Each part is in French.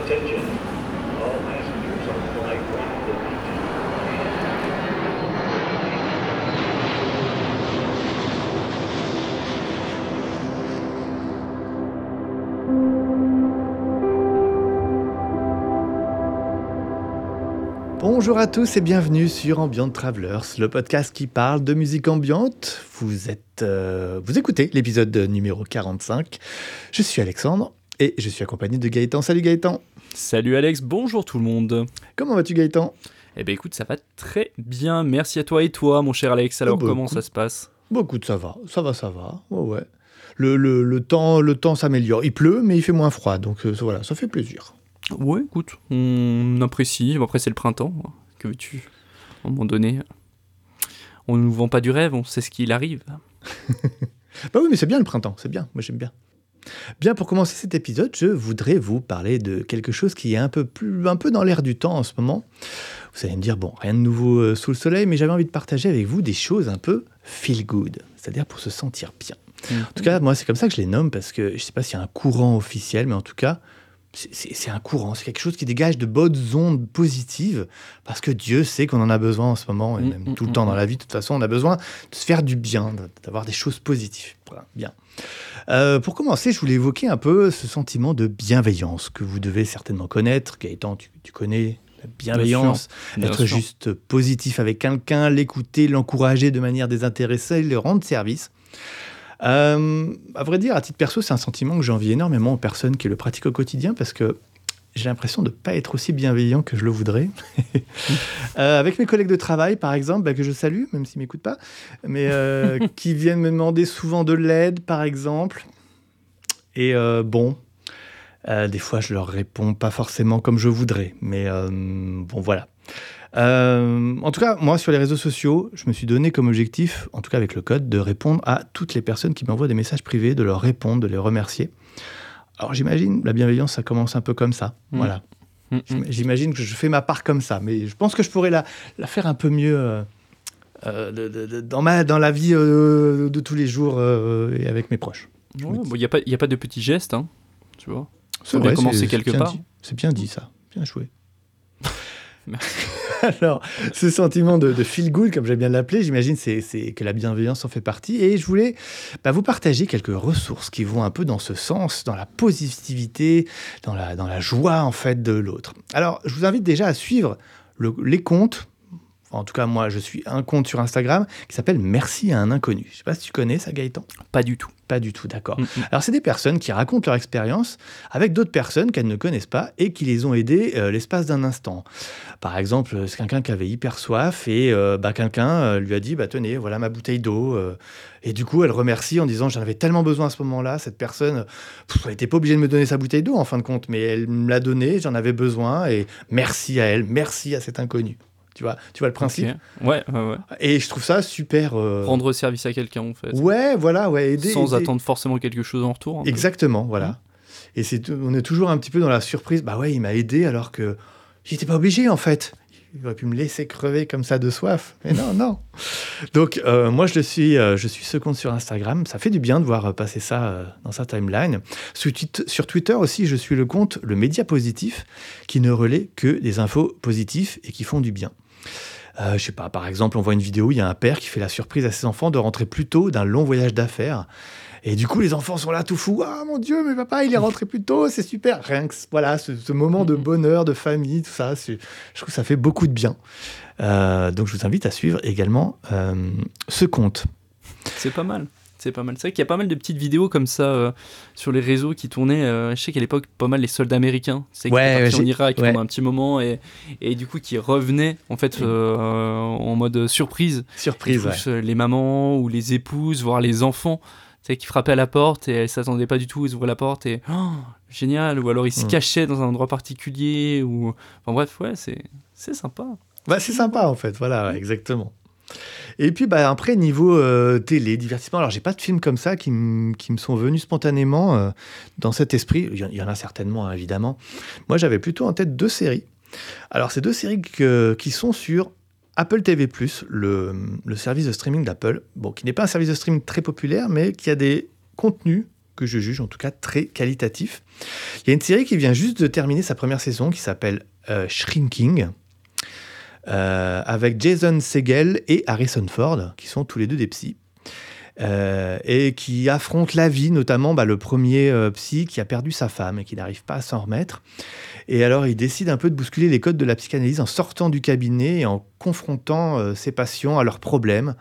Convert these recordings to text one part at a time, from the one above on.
Attention. All passengers on flight 192. Bonjour à tous et bienvenue sur Ambient Travelers, le podcast qui parle de musique ambiante. Vous êtes, euh, vous écoutez l'épisode numéro 45. Je suis Alexandre et je suis accompagné de Gaëtan. Salut Gaëtan. Salut Alex, bonjour tout le monde. Comment vas-tu Gaëtan? Eh ben écoute, ça va très bien, merci à toi et toi mon cher Alex. Alors bah, comment ça se passe? Bon, écoute, ça va, ça va, ça va. Ouais, ouais. Le, le- le temps, le temps s'améliore. Il pleut, mais il fait moins froid, donc euh, voilà, ça fait plaisir. Ouais, écoute, on apprécie. Après c'est le printemps, que veux-tu? À un moment donné, on ne nous vend pas du rêve, on sait ce qu'il arrive. Bah oui, mais c'est bien le printemps, c'est bien. Moi, j'aime bien. Bien, pour commencer cet épisode, je voudrais vous parler de quelque chose qui est un peu plus, un peu dans l'air du temps en ce moment. Vous allez me dire, bon, rien de nouveau euh, sous le soleil, mais j'avais envie de partager avec vous des choses un peu feel good, c'est-à-dire pour se sentir bien. En tout cas, moi, c'est comme ça que je les nomme parce que je ne sais pas s'il y a un courant officiel, mais en tout cas, c'est- un courant, c'est quelque chose qui dégage de bonnes ondes positives parce que Dieu sait qu'on en a besoin en ce moment et Mm, même mm, tout le mm, temps dans la vie. De toute façon, on a besoin de se faire du bien, d'avoir des choses positives. Voilà, bien. Euh, pour commencer, je voulais évoquer un peu ce sentiment de bienveillance que vous devez certainement connaître. Gaëtan, tu, tu connais la bienveillance, Bien être juste positif avec quelqu'un, l'écouter, l'encourager de manière désintéressée, lui rendre service. Euh, à vrai dire, à titre perso, c'est un sentiment que j'envie énormément aux personnes qui le pratiquent au quotidien parce que j'ai l'impression de ne pas être aussi bienveillant que je le voudrais. Euh, avec mes collègues de travail, par exemple, bah, que je salue, même s'ils ne m'écoutent pas, mais euh, qui viennent me demander souvent de l'aide, par exemple. Et euh, bon, des fois, je leur réponds pas forcément comme je voudrais, mais bon, voilà. Euh, en tout cas, moi, sur les réseaux sociaux, je me suis donné comme objectif, en tout cas avec le code, de répondre à toutes les personnes qui m'envoient des messages privés, de leur répondre, de les remercier. Alors j'imagine, la bienveillance, ça commence un peu comme ça. Mm. Voilà. Mm, mm. J'im- J'imagine que je fais ma part comme ça, mais je pense que je pourrais la, la faire un peu mieux euh, euh, de- de- de- dans, ma, dans la vie euh, de tous les jours euh, et avec mes proches. Ouais, bon, Il n'y a, pas- y a pas de petits gestes, hein, tu vois. C'est vrai, commencer c'est- quelque part. C'est bien dit ça, bien joué. Merci. Alors, ce sentiment de, de feel good, comme j'aime bien l'appeler, j'imagine c'est que la bienveillance en fait partie. Et je voulais bah, vous partager quelques ressources qui vont un peu dans ce sens, dans la positivité, dans la, joie en fait de l'autre. Alors, je vous invite déjà à suivre le- les comptes. En tout cas, moi, je suis un compte sur Instagram qui s'appelle Merci à un inconnu. Je sais pas si tu connais ça, Gaëtan? Pas du tout. Pas du tout, d'accord. Mm, mm. Alors, c'est des personnes qui racontent leur expérience avec d'autres personnes qu'elles ne connaissent pas et qui les ont aidées euh, l'espace d'un instant. Par exemple, c'est quelqu'un qui avait hyper soif et euh, bah, quelqu'un euh, lui a dit bah, Tenez, voilà ma bouteille d'eau. et du coup, elle remercie en disant J'en avais tellement besoin à ce moment-là. Cette personne, pff, elle n'était pas obligée de me donner sa bouteille d'eau en fin de compte, mais elle me l'a donnée, j'en avais besoin et merci à elle, merci à cet inconnu. Tu vois, tu vois le principe Ok. Ouais, ouais, ouais. Et je trouve ça super. euh, Rendre service à quelqu'un en fait. Ouais, voilà, ouais, aider. Sans aider. attendre forcément quelque chose en retour. peu. Exactement, voilà. Et c'est, on est toujours un petit peu dans la surprise. Bah ouais, il m'a aidé alors que j'étais pas obligé en fait. Il aurait pu me laisser crever comme ça de soif. Mais non, non. Donc euh, moi je le suis, euh, je suis ce compte sur Instagram. Ça fait du bien de voir euh, passer ça euh, dans sa timeline. Sur, sur Twitter aussi, je suis le compte le média positif qui ne relaie que des infos positives et qui font du bien. Euh, je sais pas, par exemple, on voit une vidéo, il y a un père qui fait la surprise à ses enfants de rentrer plus tôt d'un long voyage d'affaires. Et du coup, les enfants sont là tout fous. Ah mon Dieu, mais papa, il est rentré plus tôt, c'est super. Rien que voilà, ce, ce moment de bonheur, de famille, tout ça, je trouve que ça fait beaucoup de bien. Euh, donc, je vous invite à suivre également euh, ce compte. C'est pas mal. C'est pas mal. C'est vrai qu'il y a pas mal de petites vidéos comme ça euh, sur les réseaux qui tournaient. euh, je sais qu'à l'époque, pas mal les soldats américains. C'est qui Ouais, j'ai- en Irak ouais. pendant un petit moment et, et du coup qui revenaient en fait euh, en mode surprise. Surprise, ouais. Les mamans ou les épouses, voire les enfants, sais, qui frappaient à la porte et elles s'attendaient pas du tout. Ils ouvraient la porte et oh, génial. Ou alors ils se Mm. cachaient dans un endroit particulier. Ou enfin bref, ouais, c'est c'est sympa. Bah, c'est sympa en fait, voilà, ouais, exactement. Et puis bah, après, niveau euh, télé, divertissement, alors j'ai pas de films comme ça qui, me sont venus spontanément euh, dans cet esprit. Il y, en- a certainement, hein, évidemment. Moi, j'avais plutôt en tête deux séries. Alors, c'est deux séries qui sont sur Apple TV+, le, le service de streaming d'Apple, bon, qui n'est pas un service de streaming très populaire, mais qui a des contenus que je juge en tout cas très qualitatif. Il y a une série qui vient juste de terminer sa première saison qui s'appelle euh, Shrinking. Euh, avec Jason Segel et Harrison Ford, qui sont tous les deux des psys. Euh, et qui affrontent la vie, notamment bah, le premier euh, psy qui a perdu sa femme et qui n'arrive pas à s'en remettre. Et alors il décide un peu de bousculer les codes de la psychanalyse en sortant du cabinet et en confrontant ses patients à leurs problèmes,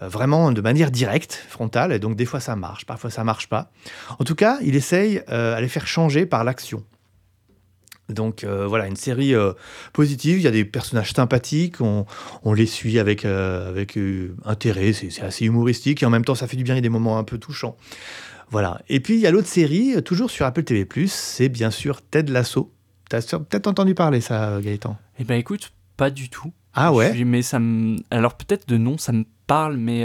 vraiment de manière directe, frontale. Et donc des fois ça marche, parfois ça marche pas. En tout cas, il essaye à les faire changer par l'action. Donc euh, voilà, une série euh, positive, il y a des personnages sympathiques, on, on les suit avec, euh, avec intérêt, c'est assez humoristique, et en même temps ça fait du bien, il y a des moments un peu touchants. Voilà. Et puis il y a l'autre série, toujours sur Apple TV+, c'est bien sûr Ted Lasso. T'as peut-être entendu parler ça, Gaëtan? Eh ben écoute, pas du tout. Ah ouais? Suis- Mais ça me... Alors peut-être de nom, ça me parle, mais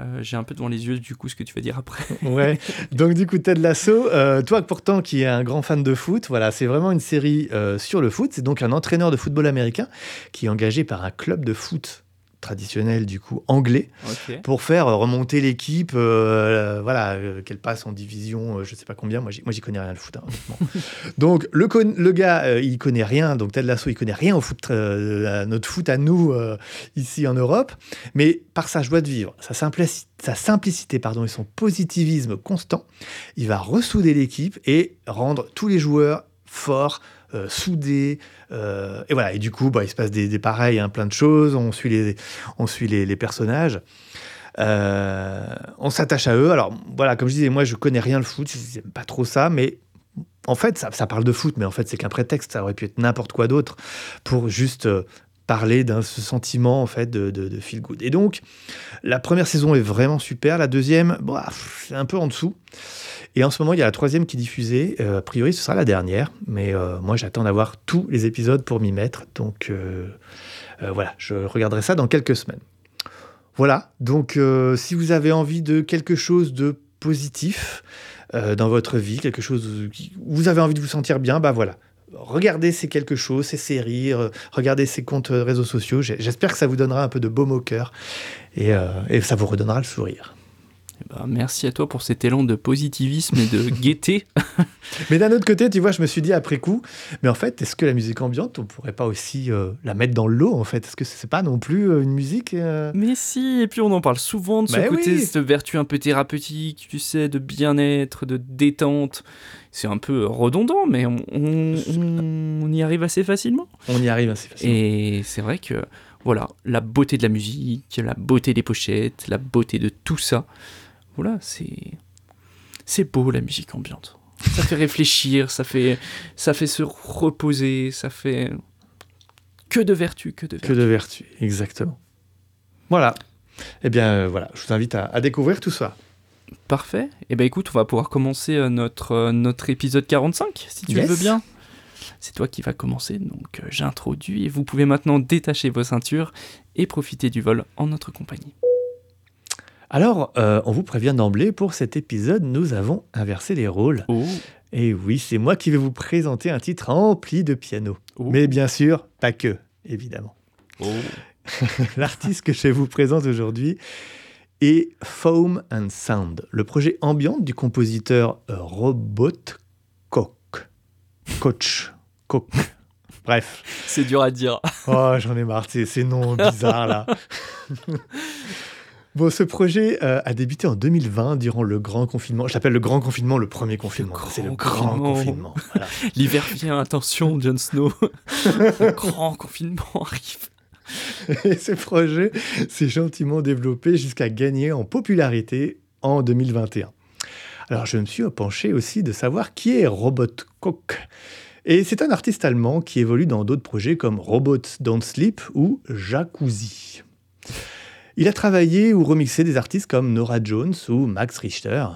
euh, j'ai un peu devant les yeux du coup ce que tu vas dire après. Ouais. Donc du coup, Ted Lasso, euh, toi pourtant qui es un grand fan de foot, voilà, c'est vraiment une série euh, sur le foot. C'est donc un entraîneur de football américain qui est engagé par un club de foot traditionnel du coup anglais pour faire remonter l'équipe, euh, voilà, euh, qu'elle passe en division, euh, je sais pas combien. Moi, j'y, moi, j'y connais rien le foot, hein, donc le, con- le gars, euh, il connaît rien. Donc Ted Lasso, il connaît rien au foot, euh, à notre foot à nous euh, ici en Europe. Mais par sa joie de vivre, sa, simplici- sa simplicité, pardon, et son positivisme constant, il va ressouder l'équipe et rendre tous les joueurs forts. Euh, soudés euh, et voilà. Et du coup bah, il se passe des, des pareils hein, plein de choses. On suit les on suit les, les personnages. Euh, on s'attache à eux. Alors voilà, comme je disais, moi je connais rien le foot, j'aime pas trop ça, mais en fait ça, ça parle de foot, mais en fait c'est qu'un prétexte, ça aurait pu être n'importe quoi d'autre pour juste euh, parler d'un ce sentiment en fait de, feel good. Et donc la première saison est vraiment super, la deuxième, bah, c'est un peu en dessous. Et en ce moment, il y a la troisième qui est diffusée. Euh, a priori, ce sera la dernière. Mais euh, moi, j'attends d'avoir tous les épisodes pour m'y mettre. Donc euh, voilà, je regarderai ça dans quelques semaines. Voilà, donc si vous avez envie de quelque chose de positif dans votre vie, quelque chose où vous avez envie de vous sentir bien, bah voilà. Regardez ces quelque chose, ces séries, euh, regardez ces comptes euh, réseaux sociaux. J'espère que ça vous donnera un peu de baume au cœur et, euh, et ça vous redonnera le sourire. Eh ben, merci à toi pour cet élan de positivisme et de gaieté. Mais d'un autre côté, tu vois, je me suis dit après coup, mais en fait, est-ce que la musique ambiante, on pourrait pas aussi euh, la mettre dans le lot en fait? Est-ce que c'est pas non plus euh, une musique euh, Mais si, et puis on en parle souvent de ce Mais côté, oui. cette vertu un peu thérapeutique, tu sais, de bien-être, de détente. C'est un peu redondant, mais on, on- on- on y arrive assez facilement. On y arrive assez facilement. Et c'est vrai que, voilà, la beauté de la musique, la beauté des pochettes, la beauté de tout ça, voilà, c'est. C'est beau la musique ambiante. Ça fait réfléchir, ça fait, ça fait se reposer, ça fait. Que de vertu, que de vertu. Que de vertu, exactement. Voilà. Eh bien, euh, voilà, je vous invite à, à découvrir tout ça. Parfait. Et ben écoute, on va pouvoir commencer euh, notre, euh, notre épisode 45, si tu Yes. veux bien. C'est toi qui vas commencer, donc euh, j'introduis et vous pouvez maintenant détacher vos ceintures et profiter du vol en notre compagnie. Alors, euh, on vous prévient d'emblée, pour cet épisode, nous avons inversé les rôles. Oh, Et oui, c'est moi qui vais vous présenter un titre rempli de piano. Oh. Mais bien sûr, pas que, évidemment. oh. L'artiste que je vous présente aujourd'hui est Foam and Sound, le projet ambiant du compositeur euh, Robot Koch. Coach. Koch. Bref. C'est dur à dire. Oh, j'en ai marre, ces, noms bizarres là. bon, ce projet euh, a débuté en 2020 durant le grand confinement. Je l'appelle le grand confinement, le premier confinement. C'est le grand confinement. confinement. voilà. L'hiver vient, attention, Jon Snow. Le grand confinement arrive. Et ce projet s'est gentiment développé jusqu'à gagner en popularité en 2021. Alors, je me suis penché aussi de savoir qui est Robot Koch. Et c'est un artiste allemand qui évolue dans d'autres projets comme Robots Don't Sleep ou Jacuzzi. Il a travaillé ou remixé des artistes comme Nora Jones ou Max Richter.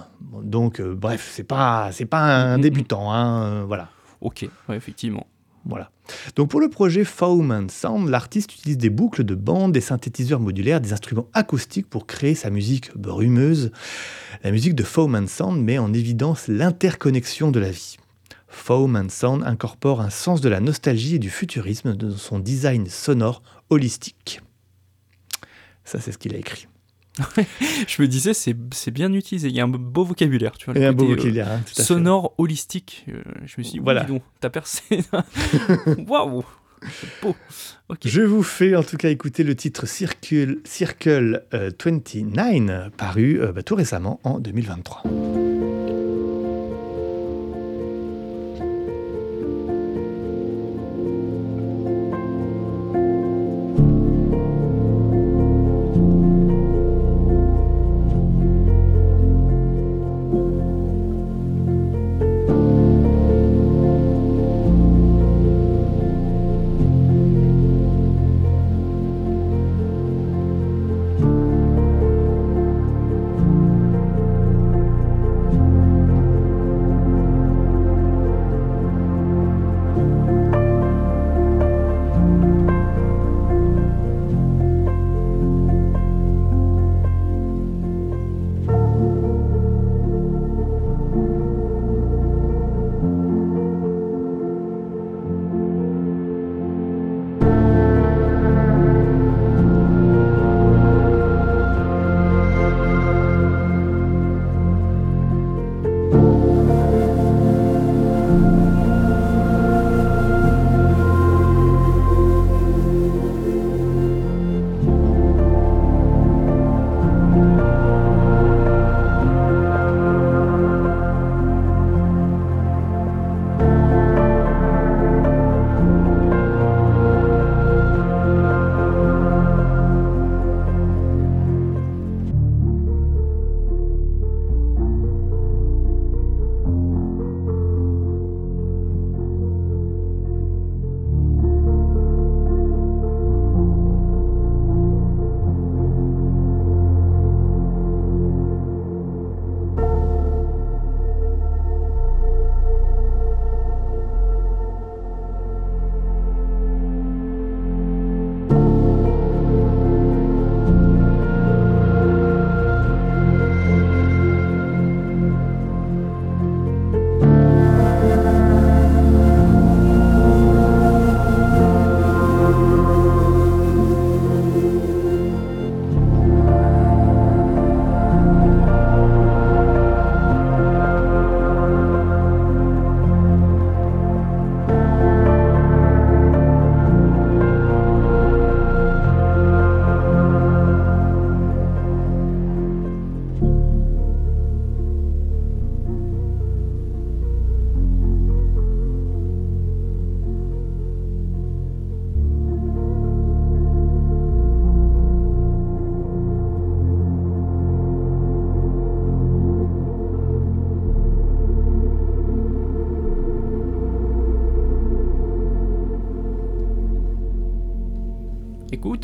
Donc, euh, bref, c'est pas, c'est pas un débutant, hein, euh, voilà. Ok, ouais, effectivement. Voilà. Donc pour le projet Foam Sound, l'artiste utilise des boucles de bande, des synthétiseurs modulaires, des instruments acoustiques pour créer sa musique brumeuse. La musique de Foam Sound met en évidence l'interconnexion de la vie. Foam Sound incorpore un sens de la nostalgie et du futurisme dans son design sonore holistique. Ça, c'est ce qu'il a écrit. Je me disais, c'est c'est bien utilisé. Il y a un beau vocabulaire, tu vois. le Et un beau côté, euh, vocabulaire, hein, tout à fait. sonore, holistique. Euh, je me suis dit, Voilà. donc, t'as percé. Waouh C'est beau. Ok. Je vous fais en tout cas écouter le titre Circle, Circle euh, 29, paru euh, bah, tout récemment en 2023.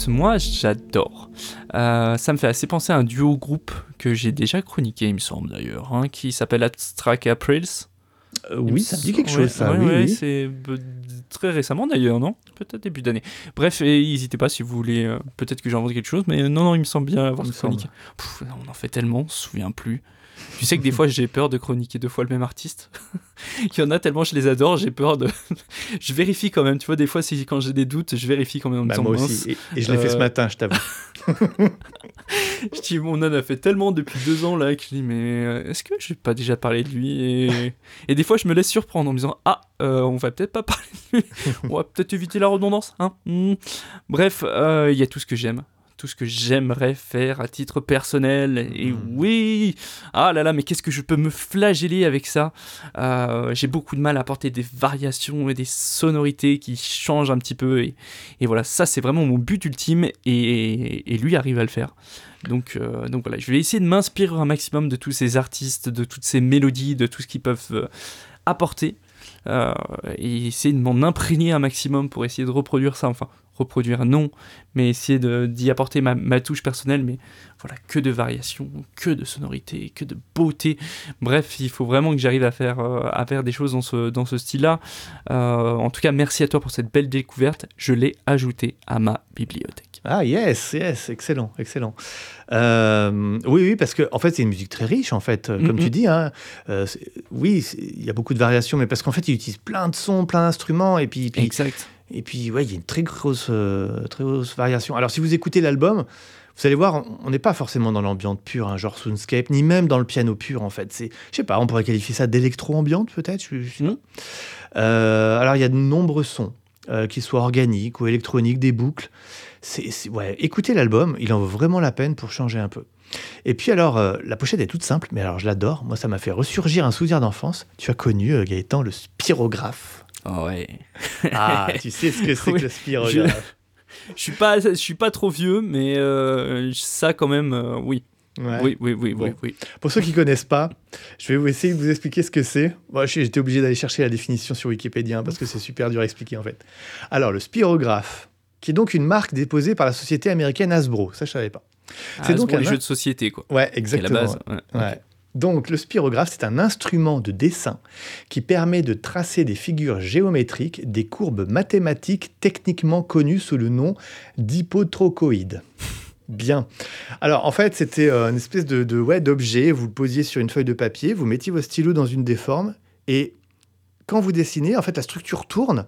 Écoute, moi j'adore. Euh, ça me fait assez penser à un duo groupe que j'ai déjà chroniqué, il me semble d'ailleurs, hein, qui s'appelle Abstract Aprils. Euh, oui, ça me dit quelque chose, ça. ouais, oui, ouais, oui. c'est très récemment d'ailleurs, non? Peut-être début d'année. Bref, n'hésitez pas si vous voulez. euh, Peut-être que j'invente quelque chose, mais euh, non, non, il me semble bien avoir chroniqué. Pff, on en fait tellement, on se souvient plus. Tu sais que des fois j'ai peur de chroniquer deux fois le même artiste. Il y en a tellement je les adore, j'ai peur de. je vérifie quand même, tu vois, des fois si, quand j'ai des doutes, je vérifie quand même en Bah, moi aussi. Et, et je l'ai fait ce Euh, matin, je t'avoue. Je dis, mon âne a fait tellement depuis deux ans là que je dis, mais euh, est-ce que j'ai pas déjà parlé de lui et... et des fois, je me laisse surprendre en me disant, ah, euh, on va peut-être pas parler de lui, on va peut-être éviter la redondance. Hein Hmm. Bref, euh, il y a tout ce que j'aime. Tout ce que j'aimerais faire à titre personnel. Et Mhm. oui, ah là là, mais qu'est-ce que je peux me flageller avec ça? Euh, J'ai beaucoup de mal à apporter des variations et des sonorités qui changent un petit peu. Et, et voilà, ça c'est vraiment mon but ultime et, et lui arrive à le faire. Donc, euh, donc voilà, je vais essayer de m'inspirer un maximum de tous ces artistes, de toutes ces mélodies, de tout ce qu'ils peuvent euh, apporter. euh, et essayer de m'en imprégner un maximum pour essayer de reproduire ça. Enfin, reproduire non, mais essayer d'y apporter ma, ma touche personnelle. Mais voilà, que de variations, que de sonorités, que de beauté. Bref, il faut vraiment que j'arrive à faire, euh, à faire des choses dans ce, dans ce style-là. Euh, en tout cas, merci à toi pour cette belle découverte. Je l'ai ajouté à ma bibliothèque. Ah yes, yes, excellent, excellent. Euh, oui, oui, parce que en fait, c'est une musique très riche, en fait, comme tu dis. Hein, oui, il y a beaucoup de variations, mais parce qu'en fait, il utilise plein de sons, plein d'instruments, et puis, puis Exact. Et puis, ouais, il y a une très grosse, euh, très grosse variation. Alors, si vous écoutez l'album, vous allez voir, on- n'est pas forcément dans l'ambiance pure, hein, genre Soundscape, ni même dans le piano pur, en fait. C'est, je sais pas, on pourrait qualifier ça d'électro-ambiante, peut-être. Mhm. Euh, alors, il y a de nombreux sons, euh, qu'ils soient organiques ou électroniques, des boucles. C'est, ouais, écoutez l'album, il en vaut vraiment la peine pour changer un peu. Et puis alors, euh, la pochette est toute simple, mais alors je l'adore. Moi, ça m'a fait ressurgir un souvenir d'enfance. Tu as connu, Gaëtan, le spirographe. Ah ouais. Ah, tu sais ce que c'est Oui, que le spirographe. Je suis pas, je suis pas trop vieux, mais euh, ça quand même, euh, oui. Ouais. oui. Oui, oui, Bon. oui, oui. Pour ceux qui connaissent pas, je vais vous essayer de vous expliquer ce que c'est. Moi, j'étais obligé d'aller chercher la définition sur Wikipédia hein, parce que c'est super dur à expliquer en fait. Alors, le spirographe, qui est donc une marque déposée par la société américaine Hasbro, ça je savais pas. C'est Ah, donc un- jeux de société, quoi. Ouais, exactement. la base. ouais. Ouais. Donc, le spirographe, c'est un instrument de dessin qui permet de tracer des figures géométriques, des courbes mathématiques techniquement connues sous le nom d'hypotrochoïdes. Bien. Alors, en fait, c'était euh, une espèce de, ouais, d'objet. Vous le posiez sur une feuille de papier, vous mettiez vos stylos dans une des formes, et quand vous dessinez, en fait, la structure tourne,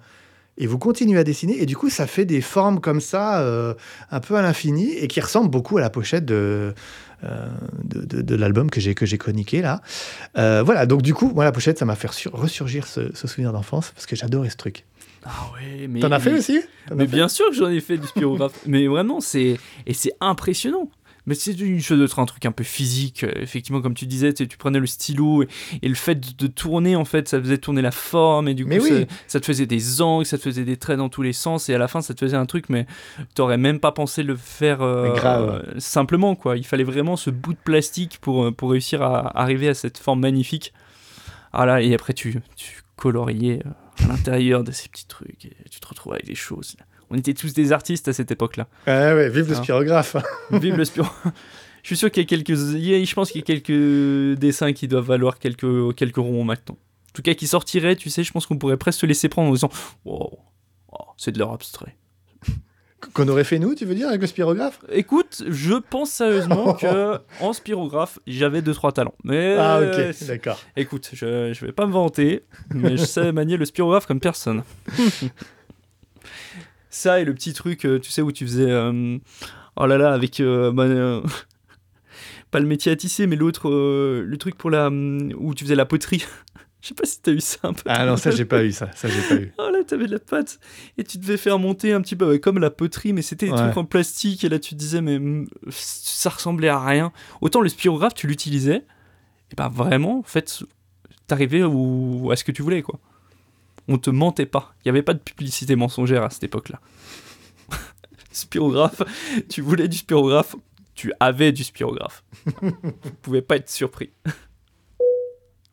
et vous continuez à dessiner, et du coup, ça fait des formes comme ça, euh, un peu à l'infini, et qui ressemblent beaucoup à la pochette de, de, de- de l'album que j'ai que j'ai chroniqué là. Euh, voilà, donc du coup, moi la pochette, ça m'a fait sur- ressurgir ce, ce souvenir d'enfance parce que j'adorais ce truc. Ah ouais, mais. T'en as fait aussi? Mais fait bien sûr que j'en ai fait du spirographe. mais vraiment, c'est. Et c'est impressionnant. Mais c'est une chose d'être un truc un peu physique. euh, Effectivement, comme tu disais, tu, tu prenais le stylo et, et le fait de, de tourner, en fait, ça faisait tourner la forme et du coup, Mais oui. ça, te faisait des angles, ça te faisait des traits dans tous les sens et à la fin, ça te faisait un truc, mais t'aurais même pas pensé le faire euh, grave. euh, simplement, quoi. Il fallait vraiment ce bout de plastique pour, euh, pour réussir à arriver à cette forme magnifique. Ah là, et après, tu, tu coloriais à l'intérieur de ces petits trucs et tu te retrouves avec des choses. On était tous des artistes à cette époque-là. Ouais, ouais, vive le Ah. spirographe. Vive le spion. Je suis sûr qu'il y a quelques, je pense qu'il y a quelques dessins qui doivent valoir quelques, quelques ronds maintenant. En tout cas, qui sortiraient, tu sais, je pense qu'on pourrait presque se laisser prendre en disant, wow, oh, c'est de l'art abstrait. Qu'on aurait fait nous, tu veux dire, avec le spirographe? Écoute, je pense sérieusement que en spirographe, j'avais deux trois talents. Mais Ah, ok, d'accord. Écoute, je, je vais pas me vanter, mais je sais manier le spirographe comme personne. Ça et le petit truc, euh, tu sais, où tu faisais. euh, oh là là, avec. euh, bah, euh, pas le métier à tisser, mais l'autre. le truc pour la. hum, où tu faisais la poterie. Je sais pas si t'as eu ça un peu. Ah non, ça j'ai pas eu ça, ça j'ai pas eu. Oh là, t'avais de la pâte et tu devais faire monter un petit peu comme la poterie, mais c'était des Ouais. trucs en plastique et là tu te disais, mais hum, ça ressemblait à rien. Autant le spirographe, tu l'utilisais, et ben vraiment, en fait, t'arrivais où- à ce que tu voulais, quoi. On te mentait pas. Il n'y avait pas de publicité mensongère à cette époque-là. spirographe, tu voulais du spirographe, tu avais du spirographe. Vous pouvez pas être surpris.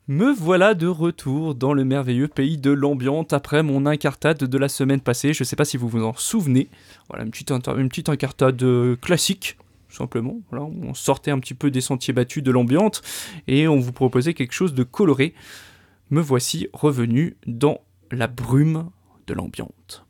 Me voilà de retour dans le merveilleux pays de l'ambiance après mon incartade de la semaine passée. Je sais pas si vous vous en souvenez. Voilà, une petite, une petite incartade euh, classique, simplement. On sortait un petit peu des sentiers battus de l'ambiance et on vous proposait quelque chose de coloré. Me voici revenu dans la brume de l'ambiance.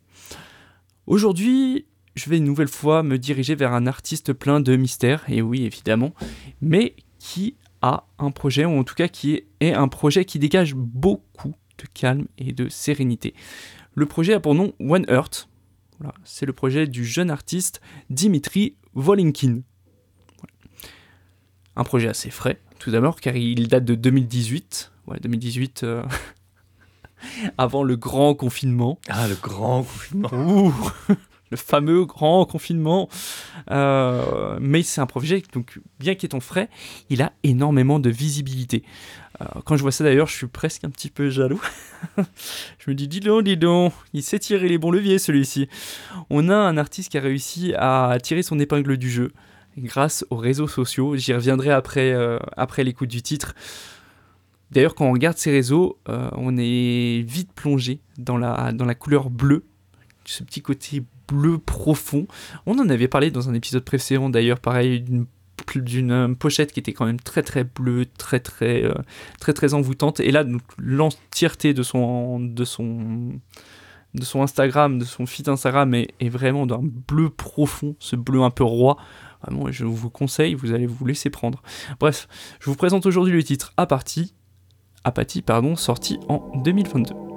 Aujourd'hui, je vais une nouvelle fois me diriger vers un artiste plein de mystères, et oui, évidemment, mais qui a un projet, ou en tout cas qui est, un projet qui dégage beaucoup de calme et de sérénité. Le projet a pour nom One Earth. Voilà, c'est le projet du jeune artiste Dimitri Volinkin. Un projet assez frais, tout d'abord, car il date de 2018. Ouais, 2018, euh, avant le grand confinement. Ah, le grand confinement. Ouh, le fameux grand confinement. Euh, mais c'est un projet, donc bien qu'étant frais, il a énormément de visibilité. Euh, quand je vois ça d'ailleurs, je suis presque un petit peu jaloux. je me dis, dis donc, dis donc, il sait tirer les bons leviers celui-ci. On a un artiste qui a réussi à tirer son épingle du jeu grâce aux réseaux sociaux. J'y reviendrai après, euh, après l'écoute du titre. D'ailleurs, quand on regarde ces réseaux, euh, on est vite plongé dans la, dans la couleur bleue, ce petit côté bleu profond. On en avait parlé dans un épisode précédent d'ailleurs, pareil, d'une euh, pochette qui était quand même très très bleue, très très euh, très très envoûtante. Et là, l'entièreté de son de son de son Instagram, de son feed Instagram est, est vraiment d'un bleu profond, ce bleu un peu roi. Vraiment, je vous conseille, vous allez vous laisser prendre. Bref, je vous présente aujourd'hui le titre Apathie, Apathie pardon, sorti en 2022.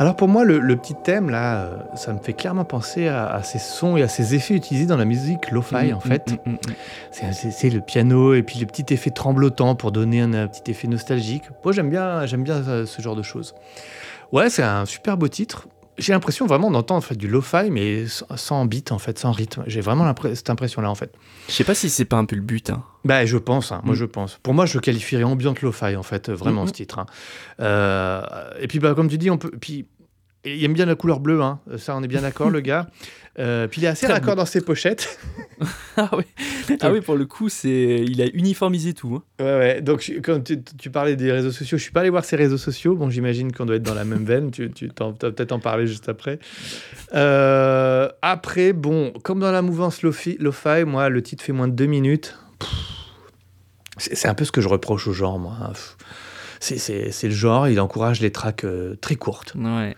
Alors pour moi, le, le petit thème là, euh, ça me fait clairement penser à, à ces sons et à ces effets utilisés dans la musique lo-fi Mm, en fait. mm, mm, mm. C'est- le piano et puis le petit effet tremblotant pour donner un, euh, petit effet nostalgique. Moi j'aime bien, j'aime bien euh, ce genre de choses. Ouais, c'est un super beau titre. J'ai l'impression vraiment d'entendre en fait, du lo-fi mais sans, beat en fait, sans rythme. J'ai vraiment cette impression là en fait. Je sais pas si c'est pas un peu le but. hein. Bah, je pense, hein, moi Mm. je pense. Pour moi, je qualifierais ambiante lo-fi, en fait, euh, vraiment, Mhm. ce titre. hein. Euh, et puis, bah, comme tu dis, on peut. Puis, il aime bien la couleur bleue, hein. ça, on est bien d'accord, le gars. Euh, puis, il est assez Très raccord bleu. dans ses pochettes. Ah oui. ah oui, pour le coup, c'est il a uniformisé tout. hein. ouais, ouais. Donc, quand tu, tu parlais des réseaux sociaux, je suis pas allé voir ses réseaux sociaux. Bon, j'imagine qu'on doit être dans la même veine. Tu, tu t'as peut-être en parler juste après. Euh, après, bon, comme dans la mouvance lo-fi, moi, le titre fait moins de deux minutes. C'est un peu ce que je reproche au genre, moi. C'est le genre, il encourage les tracks euh, très courtes. Ouais.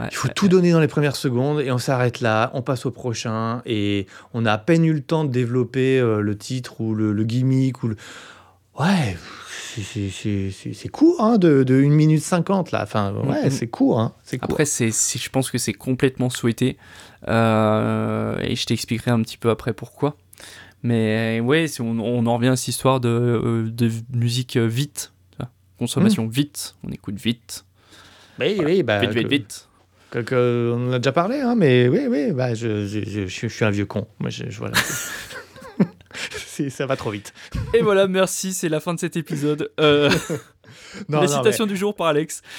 Ouais, Il faut ouais, tout donner dans les premières secondes et on s'arrête là, on passe au prochain et on a à peine eu le temps de développer euh, le titre ou le, le gimmick ou le... Ouais, c'est- court, hein, de, de 1 minute 50 là. Enfin, ouais, Mhm. c'est court, hein, court. Après, c'est, je pense que c'est complètement souhaité. Euh, et je t'expliquerai un petit peu après pourquoi. Mais ouais, on, on en revient à cette histoire de, euh, de musique vite. Consommation vite. On écoute vite. oui, oui, bah, vite, vite, que- vite. Que- que- on en a déjà parlé, hein, mais oui, oui, bah, je, je, je- je suis un vieux con. Moi, je, je- voilà. Ça va trop vite. Et voilà, merci, c'est la fin de cet épisode. Euh, Non, la non, citation du jour par Alex.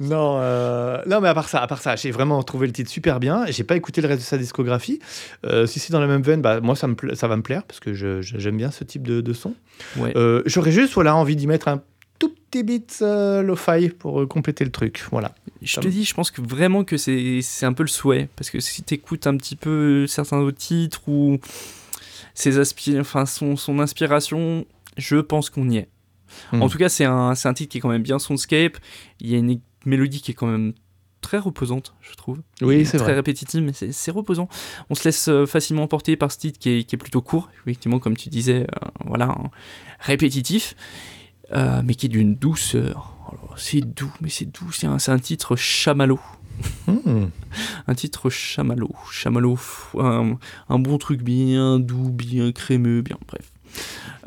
Non, euh, non, mais à part ça, à part ça, j'ai vraiment trouvé le titre super bien. J'ai pas écouté le reste de sa discographie. Euh, si c'est dans la même veine, bah, moi ça, me ça va me plaire parce que j'aime bien ce type de, de son. Ouais. Euh, J'aurais juste voilà envie d'y mettre un petit bit euh, lo-fi pour euh, compléter le truc. Voilà. Je te dis, je pense que vraiment que c'est c'est un peu le souhait. Parce que si t'écoutes un petit peu certains autres titres ou ses aspi- enfin, son, son inspiration, je pense qu'on y est. Hmm. En tout cas, c'est un, c'est un titre qui est quand même bien soundscape. Il y a une mélodie qui est quand même très reposante, je trouve. Oui, c'est Très vrai. répétitive, mais c'est c'est reposant. On se laisse euh, facilement emporter par ce titre qui est, qui est plutôt court, effectivement, comme tu disais, euh, voilà, hein, répétitif, euh, mais qui est d'une douceur. Alors, c'est doux, mais c'est doux. C'est un, titre chamallow. Hmm. Un titre chamallow. Chamallow, un, un bon truc bien doux, bien crémeux, bien bref.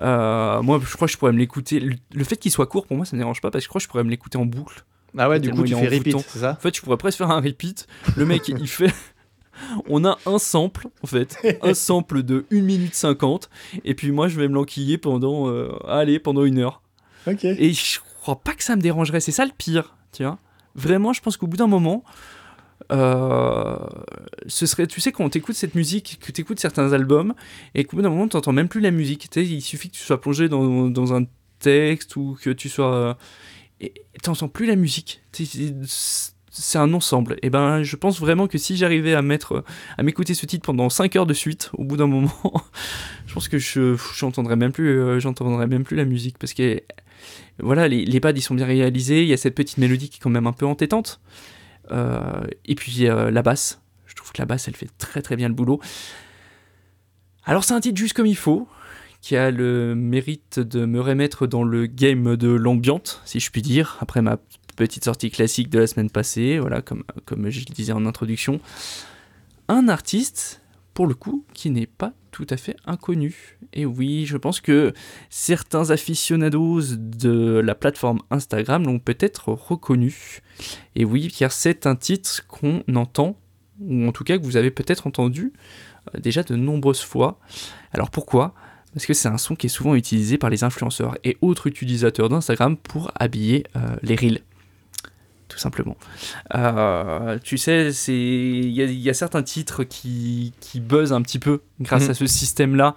Euh, moi, je crois que je pourrais me l'écouter. Le, le fait qu'il soit court, pour moi, ça me dérange pas parce que je crois que je pourrais me l'écouter en boucle. Ah ouais, du coup tu fais repeat, c'est ça En fait, tu pourrais presque faire un repeat. Le mec, il fait. On a un sample, en fait. Un sample de 1 minute 50. Et puis moi, je vais me l'enquiller pendant. euh, allez, pendant une heure. Et je crois pas que ça me dérangerait. C'est ça le pire, tu vois. Vraiment, je pense qu'au bout d'un moment. euh, ce serait, tu sais, quand t'écoutes cette musique, que t'écoutes certains albums, et qu'au bout d'un moment, t'entends même plus la musique. Tu sais, il suffit que tu sois plongé dans, un texte ou que tu sois. euh, t'entends plus la musique. C'est un ensemble. Et ben, je pense vraiment que si j'arrivais à mettre, à m'écouter ce titre pendant 5 heures de suite, au bout d'un moment, je pense que je j'entendrais même plus, euh, j'entendrais même plus la musique parce que voilà, les, pads ils sont bien réalisés. Il y a cette petite mélodie qui est quand même un peu entêtante. Euh, et puis la basse, je trouve que la basse elle fait très très bien le boulot. Alors c'est un titre juste comme il faut, qui a le mérite de me remettre dans le game de l'ambiante, si je puis dire, après ma petite sortie classique de la semaine passée, voilà, comme, je le disais en introduction. Un artiste, pour le coup, qui n'est pas tout à fait inconnu. Et oui, je pense que certains aficionados de la plateforme Instagram l'ont peut-être reconnu. Et oui, car c'est un titre qu'on entend, ou en tout cas que vous avez peut-être entendu euh, déjà de nombreuses fois. Alors pourquoi? Parce que c'est un son qui est souvent utilisé par les influenceurs et autres utilisateurs d'Instagram pour habiller euh, les reels. Tout simplement. Euh, tu sais, c'est il y, a- il y a certains titres qui, qui buzzent un petit peu grâce Mhm. à ce système-là.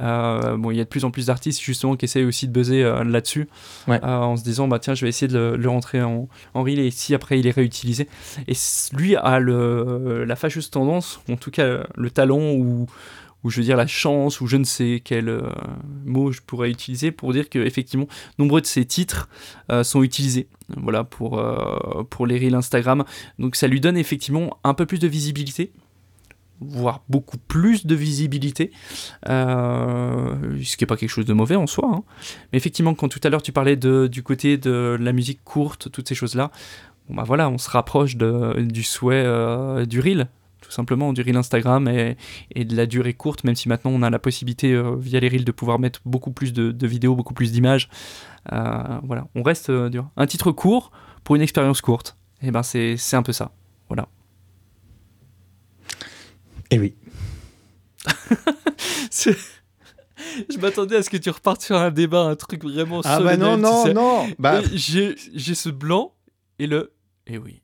Euh, bon, il y a de plus en plus d'artistes justement qui essayent aussi de buzzer euh, là-dessus, Ouais. en se disant bah tiens, je vais essayer de le, le rentrer en, en reel et si après il est réutilisé. Et lui a le, la fâcheuse tendance, en tout cas le talent ou ou je veux dire la chance, ou je ne sais quel euh, mot je pourrais utiliser pour dire que effectivement nombreux de ces titres euh, sont utilisés, voilà pour euh, pour les reels Instagram. Donc ça lui donne effectivement un peu plus de visibilité, voire beaucoup plus de visibilité, ce qui n'est pas quelque chose de mauvais en soi. hein. Mais effectivement, quand tout à l'heure tu parlais de, du côté de la musique courte, toutes ces choses-là, bon bah voilà, on se rapproche de, du souhait du reel, tout simplement, du reel Instagram et, et de la durée courte, même si maintenant on a la possibilité euh, via les reels de pouvoir mettre beaucoup plus de, de vidéos, beaucoup plus d'images. Euh, voilà, on reste euh, dur. Un titre court pour une expérience courte, et ben c'est un peu ça. Voilà. Et oui. C'est- Je m'attendais à ce que tu repartes sur un débat, un truc vraiment Ah bah non, solennel, tu non, sais. non. Bah, Et J'ai j'ai ce blanc et le. Et oui.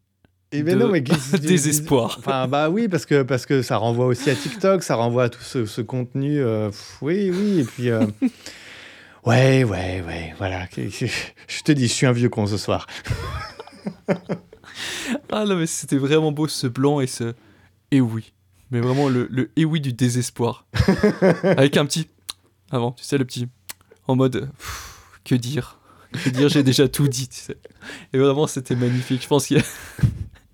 Et ben de non, mais désespoir. Enfin, bah oui, parce que, parce que ça renvoie aussi à TikTok, ça renvoie à tout ce, ce contenu. euh, pff, oui, oui, et puis. euh, ouais, ouais, ouais, voilà. Je te dis, je suis un vieux con ce soir. Ah non, mais c'était vraiment beau ce blanc et ce. Et oui. Mais vraiment le, le et oui du désespoir. Avec un petit. Avant, tu sais, le petit. En mode. pff, Que dire? Que dire? J'ai déjà tout dit, tu sais. Et vraiment, c'était magnifique. Je pense qu'il y a-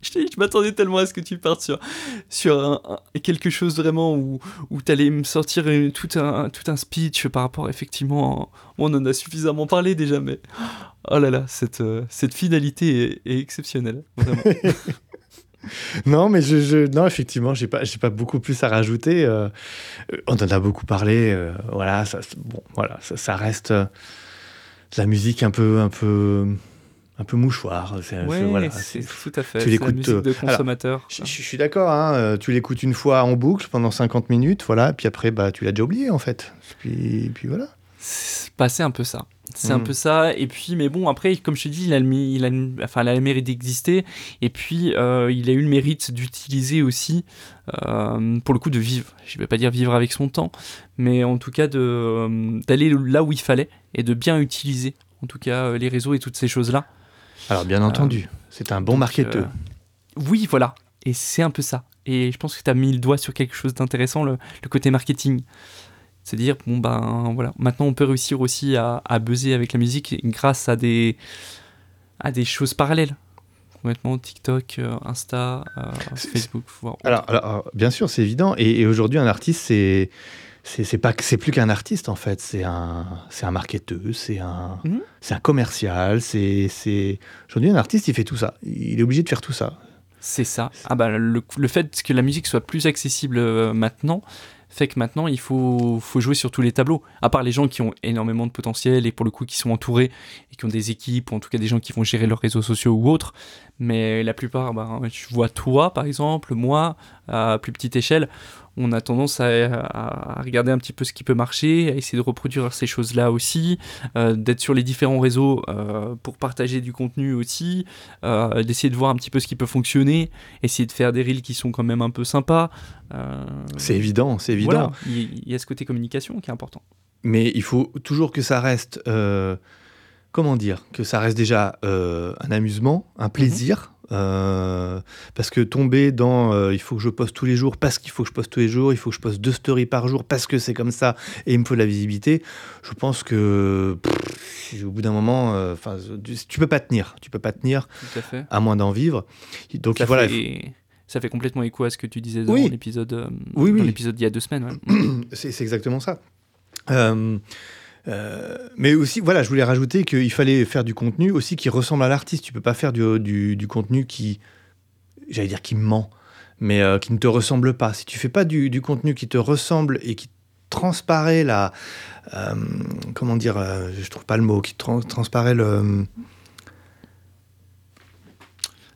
Je, m'attendais tellement à ce que tu partes sur, sur quelque chose vraiment où, où tu allais me sortir tout, un, tout un speech par rapport, effectivement. On en a suffisamment parlé déjà, mais. Oh là là, cette, euh, cette finalité est, exceptionnelle. Vraiment. Non, mais je, je- non, effectivement, j'ai pas, j'ai pas beaucoup plus à rajouter. euh, on en a beaucoup parlé. euh, voilà, ça, bon, voilà, ça, reste la musique un peu, un peu, un peu mouchoir. C'est, Ouais, c'est- voilà, c'est c'est- tout à fait. tu l'écoutes, de euh, alors, consommateur. Je, suis d'accord, hein, euh, tu l'écoutes une fois en boucle pendant 50 minutes, voilà, puis après, bah, tu l'as déjà oublié en fait. Puis, puis voilà. Un peu ça. C'est un Mm. peu ça. Et puis, mais bon, après, comme je te dis, il a le, il a, enfin, il a le mérite d'exister. Et puis, euh, il a eu le mérite d'utiliser aussi, euh, pour le coup, de vivre. Je vais pas dire vivre avec son temps, mais en tout cas, euh, d'aller là où il fallait et de bien utiliser, en tout cas, euh, les réseaux et toutes ces choses-là. Alors, bien entendu, c'est un bon marketeur. euh, oui, voilà. Et c'est un peu ça. Et je pense que tu as mis le doigt sur quelque chose d'intéressant, le, le côté marketing. C'est dire, bon ben voilà, maintenant on peut réussir aussi à, à buzzer avec la musique grâce à des, à des choses parallèles. Complètement TikTok, euh, Insta, euh, Facebook. alors, bien sûr, c'est évident. Et, et aujourd'hui, un artiste, c'est c'est pas c'est plus qu'un artiste en fait. C'est un c'est un marketeur, c'est un Mhm. c'est un commercial. C'est c'est aujourd'hui un artiste, il fait tout ça. Il est obligé de faire tout ça. C'est ça. Ah bah, le, le fait que la musique soit plus accessible euh, maintenant fait que maintenant il faut, faut jouer sur tous les tableaux. À part les gens qui ont énormément de potentiel et pour le coup qui sont entourés et qui ont des équipes ou en tout cas des gens qui vont gérer leurs réseaux sociaux ou autres. Mais la plupart, bah, je vois toi par exemple, moi, à plus petite échelle, on a tendance à, regarder un petit peu ce qui peut marcher, à essayer de reproduire ces choses-là aussi, euh, d'être sur les différents réseaux euh, pour partager du contenu aussi, euh, d'essayer de voir un petit peu ce qui peut fonctionner, essayer de faire des reels qui sont quand même un peu sympas. C'est évident, c'est évident. voilà, il y, a ce côté communication qui est important. Mais il faut toujours que ça reste, comment dire, que ça reste déjà euh, un amusement, un plaisir. euh, parce que tomber dans euh, il faut que je poste tous les jours parce qu'il faut que je poste tous les jours, il faut que je poste deux stories par jour parce que c'est comme ça et il me faut de la visibilité, je pense que pff, au bout d'un moment, enfin, tu, peux pas tenir, tu peux pas tenir Tout à fait. à moins d'en vivre. Donc ça, voilà, fait, ça fait complètement écho à ce que tu disais dans Oui. l'épisode euh, Oui, l'épisode d'il y a deux semaines. ouais. C'est c'est exactement ça. Euh, euh, mais aussi, voilà, je voulais rajouter qu'il fallait faire du contenu aussi qui ressemble à l'artiste. Tu peux pas faire du, du, du contenu qui, j'allais dire, qui ment, mais euh, qui ne te ressemble pas. Si tu fais pas du, du contenu qui te ressemble et qui transparaît la, euh, comment dire, je trouve pas le mot, qui trans- transparaît le,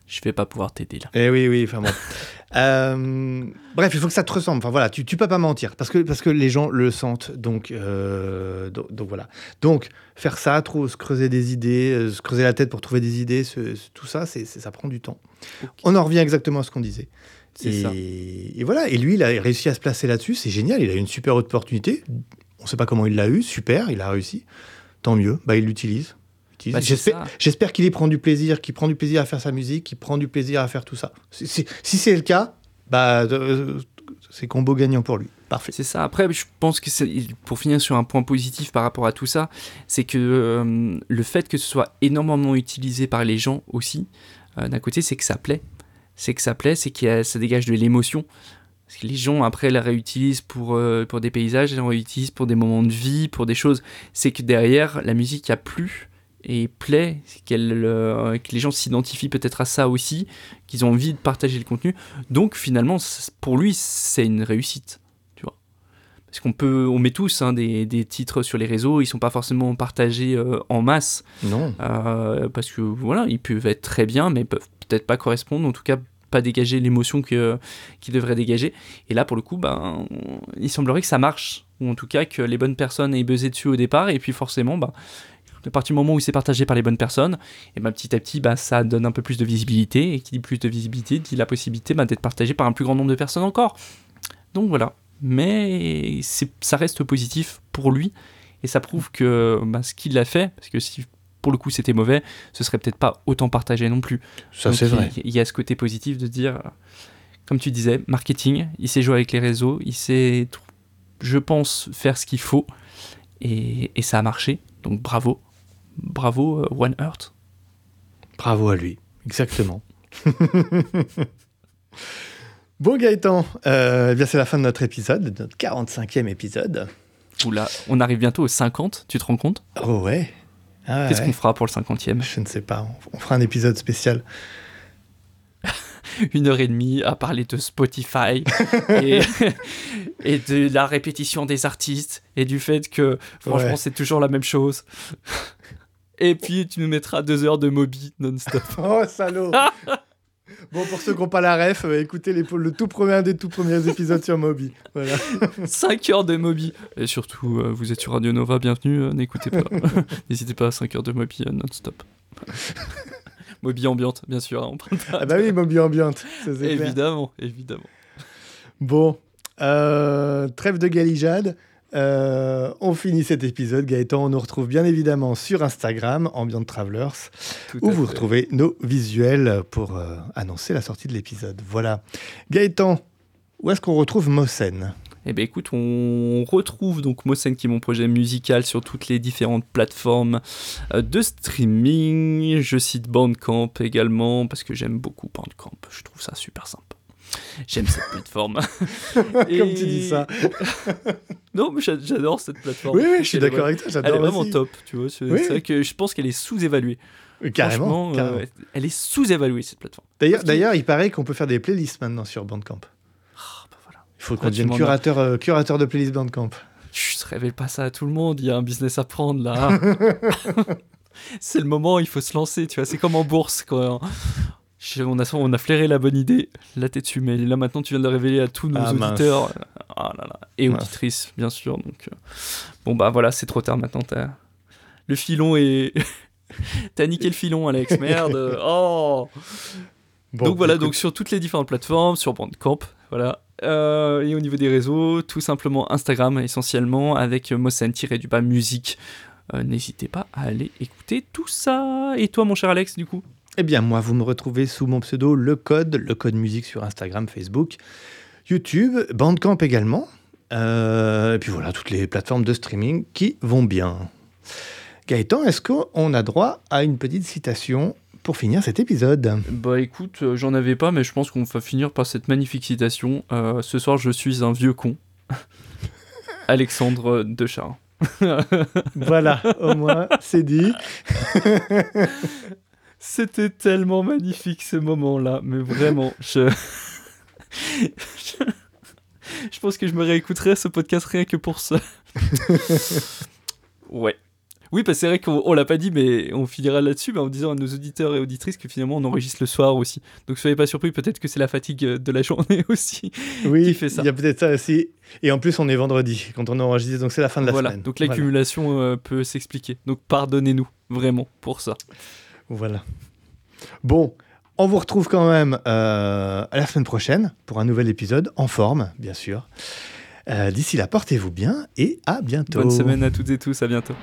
Je vais pas pouvoir t'aider là. Eh oui, oui, enfin bon. Euh, bref, il faut que ça te ressemble. Enfin voilà, tu, tu peux pas mentir parce que, parce que les gens le sentent. Donc, euh, donc, donc voilà. Donc, faire ça, trop, se creuser des idées, euh, se creuser la tête pour trouver des idées, ce- ce- tout ça, c'est, ça prend du temps. On en revient exactement à ce qu'on disait. C'est et, ça. et voilà. Et lui, il a réussi à se placer là-dessus. C'est génial. Il a eu une super opportunité. On sait pas comment il l'a eu. Super, il a réussi. Tant mieux. Bah, il l'utilise. Bah, J'espère, qu'il y prend du plaisir, qu'il prend du plaisir à faire sa musique, qu'il prend du plaisir à faire tout ça. Si, c'est le cas, bah, euh, c'est combo gagnant pour lui. Parfait. C'est ça. Après, je pense que pour finir sur un point positif par rapport à tout ça, c'est que euh, le fait que ce soit énormément utilisé par les gens aussi, euh, d'un côté, c'est que ça plaît. C'est que ça plaît, c'est que ça dégage de l'émotion. Parce que les gens, après, la réutilisent pour, euh, pour des paysages, la réutilisent pour des moments de vie, pour des choses. C'est que derrière, la musique a plu. Et plaît, qu'elle, euh, que les gens s'identifient peut-être à ça aussi, qu'ils ont envie de partager le contenu. Donc finalement, pour lui, c'est une réussite, tu vois. Parce qu'on peut, on met tous hein, des, des titres sur les réseaux, ils sont pas forcément partagés euh, en masse, Non. euh, parce que voilà, ils peuvent être très bien, mais peuvent peut-être pas correspondre, en tout cas pas dégager l'émotion qu'ils devraient dégager. Et là, pour le coup, ben, on- il semblerait que ça marche, ou en tout cas que les bonnes personnes aient buzzé dessus au départ, et puis forcément, ben, à partir du moment où c'est partagé par les bonnes personnes, et ben, petit à petit, ben, ça donne un peu plus de visibilité, et qui dit plus de visibilité dit la possibilité ben, d'être partagé par un plus grand nombre de personnes encore. Donc voilà. Mais c'est, ça reste positif pour lui, et ça prouve que ce qu'il a fait, parce que si pour le coup c'était mauvais, ce serait peut-être pas autant partagé non plus. Ça, c'est il- vrai. Il y a ce côté positif de dire, comme tu disais, marketing, il sait jouer avec les réseaux, il sait, je pense, faire ce qu'il faut, et, et ça a marché. Donc bravo, bravo euh, One Earth. Bravo à lui. Exactement. bon, Gaëtan, euh, eh bien, c'est la fin de notre épisode, de notre 45e épisode. Oula, on arrive bientôt aux 50, tu te rends compte? Oh, ouais. Ah, Qu'est-ce ouais. qu'on fera pour le 50e Je ne sais pas. On- On fera un épisode spécial. Une heure et demie à parler de Spotify et, et de la répétition des artistes et du fait que franchement Ouais. c'est toujours la même chose. Et puis tu nous mettras deux heures de Moby non-stop. Oh, salaud Bon, pour ceux qui n'ont pas la ref, euh, écoutez les, le tout premier, un des tout premiers épisodes sur Moby. Voilà. 5 heures de Moby. Et surtout, euh, vous êtes sur Radio Nova, bienvenue, euh, n'écoutez pas. N'hésitez pas à 5 heures de Moby non-stop. Moby ambiante, bien sûr. hein, on pas- Ah bah oui, Moby ambiante. ça, c'est clair. évidemment, évidemment. Bon, trêve de galijade. Euh, on finit cet épisode. Gaëtan, on nous retrouve bien évidemment sur Instagram, Ambient Travelers, Tout où vous fait. retrouvez nos visuels pour euh, annoncer la sortie de l'épisode. Voilà. Gaëtan, où est-ce qu'on retrouve Mosen Eh ben écoute, on retrouve donc Mosen qui est mon projet musical sur toutes les différentes plateformes euh, de streaming. Je cite Bandcamp également parce que j'aime beaucoup Bandcamp. Je trouve ça super sympa. J'aime cette plateforme. Comme tu dis ça. Non, mais j'a- j'adore cette plateforme. Oui, oui, je suis d'accord avec toi. Elle est vraiment aussi. top, tu vois. C'est Oui. vrai que je pense qu'elle est sous-évaluée. Euh, Carrément. Franchement, carrément. euh, elle est sous-évaluée cette plateforme. D'ailleurs, d'ailleurs, il paraît qu'on peut faire des playlists maintenant sur Bandcamp. Ah, bah voilà. Il faut qu'on Ah, devienne curateur, euh, curateur de playlists Bandcamp. Chut, révèle pas ça à tout le monde, il y a un business à prendre là. c'est le moment, il faut se lancer, tu vois. C'est comme en bourse je- on, a, on a flairé la bonne idée, là t'es dessus, mais là maintenant tu viens de le révéler à tous nos Ah, auditeurs Ah là là. et auditrices, bien sûr. Donc, euh, bon bah voilà, c'est trop tard maintenant. t'as- Le filon est. T'as niqué le filon, Alex, merde. Oh Bon, donc voilà, donc sur toutes les différentes plateformes, sur Bandcamp, voilà. Euh, et au niveau des réseaux, tout simplement Instagram essentiellement avec Mosen-du-bas musique. Euh, N'hésitez pas à aller écouter tout ça. Et toi, mon cher Alex, du coup? Eh bien, moi, vous me retrouvez sous mon pseudo Le Code, Le Code Musique sur Instagram, Facebook, YouTube, Bandcamp également. Euh, et puis voilà, toutes les plateformes de streaming qui vont bien. Gaëtan, est-ce qu'on a droit à une petite citation pour finir cet épisode? Bah écoute, euh, j'en avais pas, mais je pense qu'on va finir par cette magnifique citation. Euh, ce soir, je suis un vieux con. Alexandre de Charles. Voilà, au moins, c'est dit. C'était tellement magnifique ce moment-là, mais vraiment, je... je... je pense que je me réécouterai ce podcast rien que pour ça. ouais. Oui, parce que c'est vrai qu'on on l'a pas dit, mais on finira là-dessus, en disant à nos auditeurs et auditrices que finalement on enregistre le soir aussi. Donc soyez pas surpris, peut-être que c'est la fatigue euh, de la journée aussi. Oui, Qui fait ça il y a peut-être ça aussi. Et en plus, on est vendredi quand on enregistre, donc c'est la fin de la voilà, semaine. donc Voilà. l'accumulation euh, peut s'expliquer. Donc pardonnez-nous, vraiment, pour ça. Voilà. Bon, on vous retrouve quand même euh, à la semaine prochaine pour un nouvel épisode, en forme, bien sûr. Euh, D'ici là, portez-vous bien et à bientôt. Bonne semaine à toutes et tous, à bientôt.